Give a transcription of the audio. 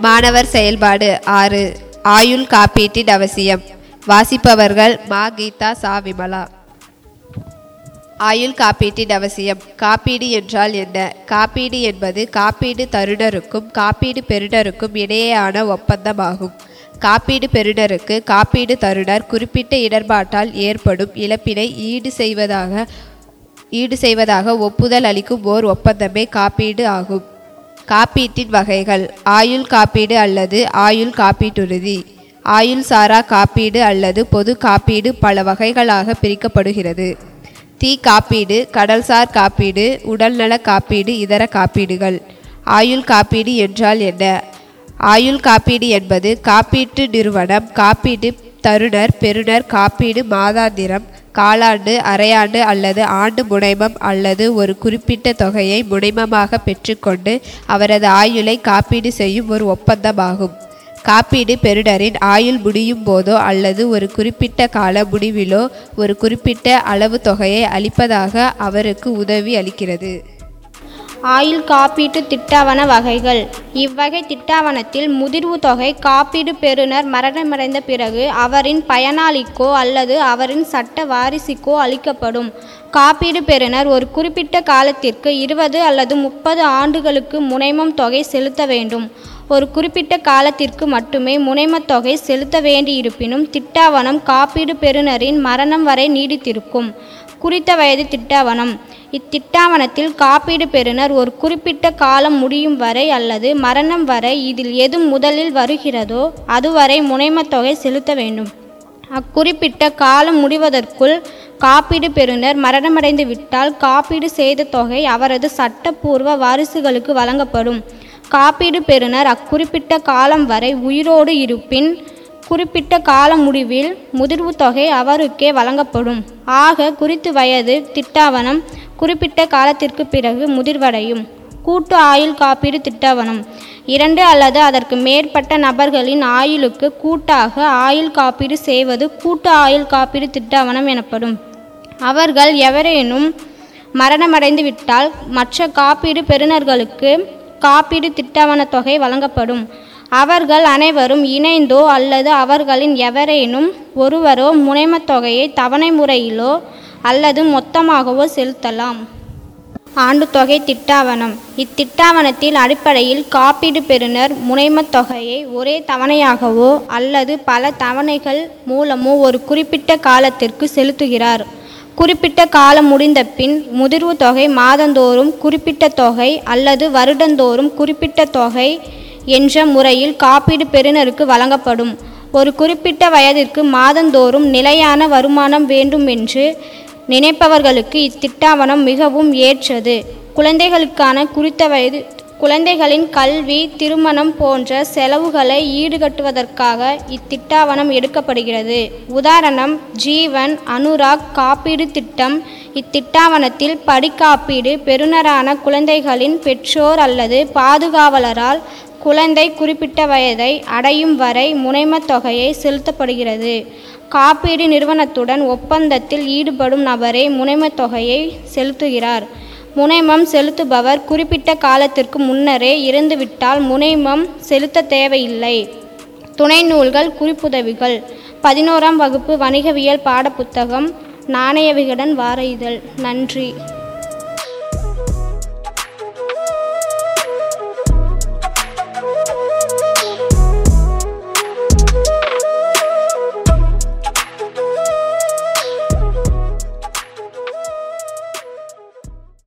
மாணவர் செயல்பாடு ஆறு ஆயுள் காப்பீட்டின் அவசியம். வாசிப்பவர்கள் மா கீதா சா விமலா. ஆயுள் காப்பீட்டின் அவசியம். காப்பீடு என்றால் என்ன? காப்பீடு என்பது காப்பீடு தருணருக்கும் காப்பீடு பெறுநருக்கும் இடையேயான ஒப்பந்தமாகும். காப்பீடு பெறுநருக்கு காப்பீடு தருணர் குறிப்பிட்ட இடர்பாட்டால் ஏற்படும் இழப்பினை ஈடு செய்வதாக ஈடு செய்வதாக ஒப்புதல் அளிக்கும் ஓர் ஒப்பந்தமே காப்பீடு ஆகும். காப்பீட்டின் வகைகள். ஆயுள் காப்பீடு அல்லது ஆயுள் காப்பீட்டுறுதி. ஆயுள் சாரா காப்பீடு அல்லது பொது காப்பீடு பல வகைகளாக பிரிக்கப்படுகிறது. தீ காப்பீடு கடல்சார் காப்பீடு உடல்நல காப்பீடு இதர காப்பீடுகள். ஆயுள் காப்பீடு என்றால் என்ன? ஆயுள் காப்பீடு என்பது காப்பீட்டு நிறுவனம் காப்பீடு தருணர் பெறுநர் காப்பீடு மாதாந்திரம் காலாண்டு அரையாண்டு அல்லது ஆண்டு முனைமம் அல்லது ஒரு குறிப்பிட்ட தொகையை முனைமமாக பெற்றுக்கொண்டு அவரது ஆயுளை காப்பீடு செய்யும் ஒரு ஒப்பந்தமாகும். காப்பீடு பெறுடரின் ஆயுள் முடியும் போதோ அல்லது ஒரு குறிப்பிட்ட கால முடிவிலோ ஒரு குறிப்பிட்ட அளவு தொகையை அளிப்பதாக அவருக்கு உதவி அளிக்கிறது. ஆயுள் காப்பீட்டு திட்டாவண வகைகள். இவ்வகை திட்டாவணத்தில் முதிர்வு தொகை காப்பீடு பெறுநர் மரணமடைந்த பிறகு அவரின் பயனாளிக்கோ அல்லது அவரின் சட்ட வாரிசுக்கோ அளிக்கப்படும். காப்பீடு பெறுநர் ஒரு குறிப்பிட்ட காலத்திற்கு இருபது அல்லது முப்பது ஆண்டுகளுக்கு முனைமம் தொகை செலுத்த வேண்டும். ஒரு குறிப்பிட்ட காலத்திற்கு மட்டுமே முனைமத்தொகை செலுத்த வேண்டியிருப்பினும் திட்டாவணம் காப்பீடு பெறுநரின் மரணம் வரை நீடித்திருக்கும். குறித்த வயது திட்டாவணம் இத்திட்டாவணத்தில் காப்பீடு பெறுநர் ஒரு குறிப்பிட்ட காலம் முடியும் வரை அல்லது மரணம் வரை இதில் எது முதலில் வருகிறதோ அதுவரை முனைமத்தொகை செலுத்த வேண்டும். அக்குறிப்பிட்ட காலம் முடிவதற்குள் காப்பீடு பெறுநர் மரணமடைந்து விட்டால் காப்பீடு செய்த தொகை அவரது சட்டப்பூர்வ வாரிசுகளுக்கு வழங்கப்படும். காப்பீடு பெறுநர் அக்குறிப்பிட்ட காலம் வரை உயிரோடு இருப்பின் குறிப்பிட்ட கால முடிவில் முதிர்வு தொகை அவருக்கே வழங்கப்படும். ஆக குறித்து வயது திட்டாவணம் குறிப்பிட்ட காலத்திற்கு பிறகு முதிர்வடையும். கூட்டு ஆயுள் காப்பீடு திட்டாவணம். இரண்டு அல்லது அதற்கு மேற்பட்ட நபர்களின் ஆயுளுக்கு கூட்டாக ஆயுள் காப்பீடு செய்வது கூட்டு ஆயுள் காப்பீடு திட்டவனம் எனப்படும். அவர்கள் எவரேனும் மரணமடைந்துவிட்டால் மற்ற காப்பீடு பெறுநர்களுக்கு காப்பீடு திட்டாவண தொகை வழங்கப்படும். அவர்கள் அனைவரும் இணைந்தோ அல்லது அவர்களின் எவரேனும் ஒருவரோ முனைமத் தொகையை தவணை முறையிலோ அல்லது மொத்தமாகவோ செலுத்தலாம். ஆண்டு தொகை திட்டாவணம். இத்திட்டாவணத்தில் அடிப்படையில் காப்பீடு பெறுநர் முனைமத் தொகையை ஒரே தவணையாகவோ அல்லது பல தவணைகள் மூலமோ ஒரு குறிப்பிட்ட காலத்திற்கு செலுத்துகிறார். குறிப்பிட்ட காலம் முடிந்த பின் முதிர்வு தொகை மாதந்தோறும் குறிப்பிட்ட தொகை அல்லது வருடந்தோறும் குறிப்பிட்ட தொகை என்ற முறையில் காப்பீடு பெறுநருக்கு வழங்கப்படும். ஒரு குறிப்பிட்ட வயதிற்கு மாதந்தோறும் நிலையான வருமானம் வேண்டும் என்று நினைப்பவர்களுக்கு இத்திட்டாவணம் மிகவும் ஏற்றது. குழந்தைகளுக்கான குறித்த வயது குழந்தைகளின் கல்வி திருமணம் போன்ற செலவுகளை ஈடுகட்டுவதற்காக இத்திட்டாவணம் எடுக்கப்படுகிறது. உதாரணம் ஜீவன் அனுராக் காப்பீடு திட்டம். இத்திட்டாவணத்தில் படிக்காப்பீடு பெறுநரான குழந்தைகளின் பெற்றோர் அல்லது பாதுகாவலரால் குழந்தை குறிப்பிட்ட வயதை அடையும் வரை முனைமத் தொகையை செலுத்தப்படுகிறது. காப்பீடு நிறுவனத்துடன் ஒப்பந்தத்தில் ஈடுபடும் நபரே முனைமத் தொகையை செலுத்துகிறார். முனைமம் செலுத்துபவர் குறிப்பிட்ட காலத்திற்கு முன்னரே இறந்துவிட்டால் முனைமம் செலுத்த தேவையில்லை. துணை நூல்கள் குறிப்புதவிகள். பதினோராம் வகுப்பு வணிகவியல் பாடப்புத்தகம். நாணய விகடன் வார இதழ். நன்றி.